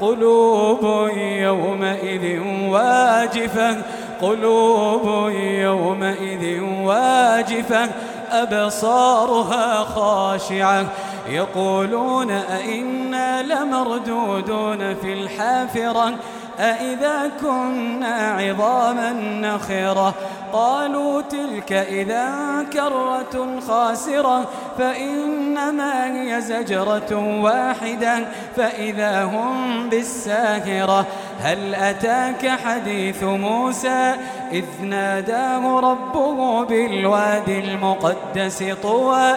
قلوب يومئذ واجفة قلوب يومئذ واجفة أبصارها خاشعة. يقولون أئنا لمردودون في الحافرة؟ أئذا كنا عظاما نخرة قالوا تلك إذا كرة خاسرة فإنما هي زجرة واحدة فإذا هم بالساهرة هل أتاك حديث موسى إذ ناداه ربه بالوادي المقدس طوى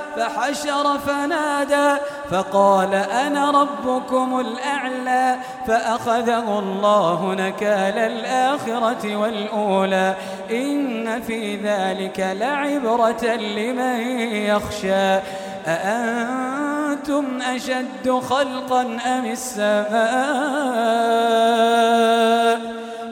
فحشر فنادى فقال أنا ربكم الأعلى فأخذه الله نكال الآخرة والأولى إن في ذلك لعبرة لمن يخشى أأنتم أشد خلقا أم السماء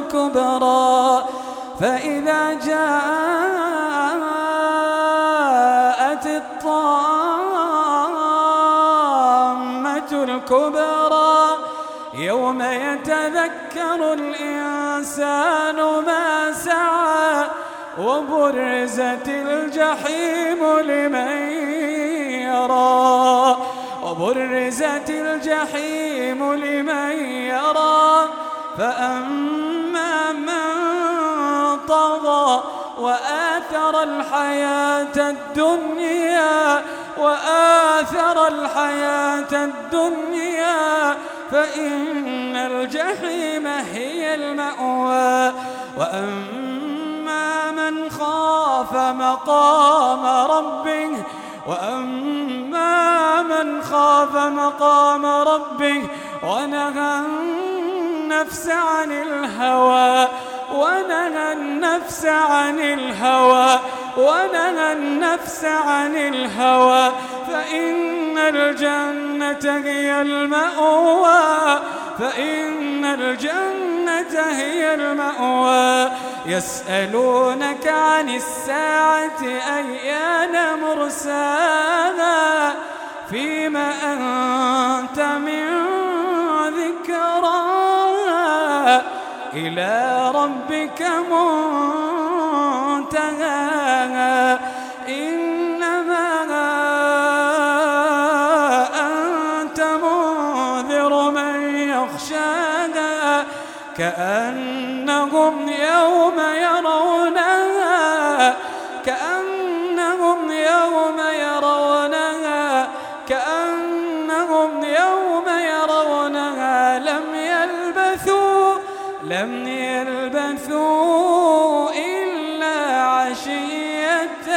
الكبرى فإذا جاءت الطامة الكبرى يوم يتذكر الإنسان ما سعى وبرزت الجحيم لمن يرى. وبرزت الجحيم لمن يرى. فأما من طغى وآثر الحياة الدنيا وآثر الحياة الدنيا فإن الجحيم هي المأوى. وأما من خاف مقام ربه وأما من خاف مقام ربه ونهى النفس عن الهوى ونهى النفس عن الهوى ونهى النفس عن الهوى فإن الجنة هي المأوى فإن الجنة هي المأوى. يسألونك عن الساعة أيان مرساها؟ فيما أنت إلى ربك منتهاها إنما أنت منذر من يخشاها كأنهم يوم يرونها. كأنهم لم يلبثوا إلا عشية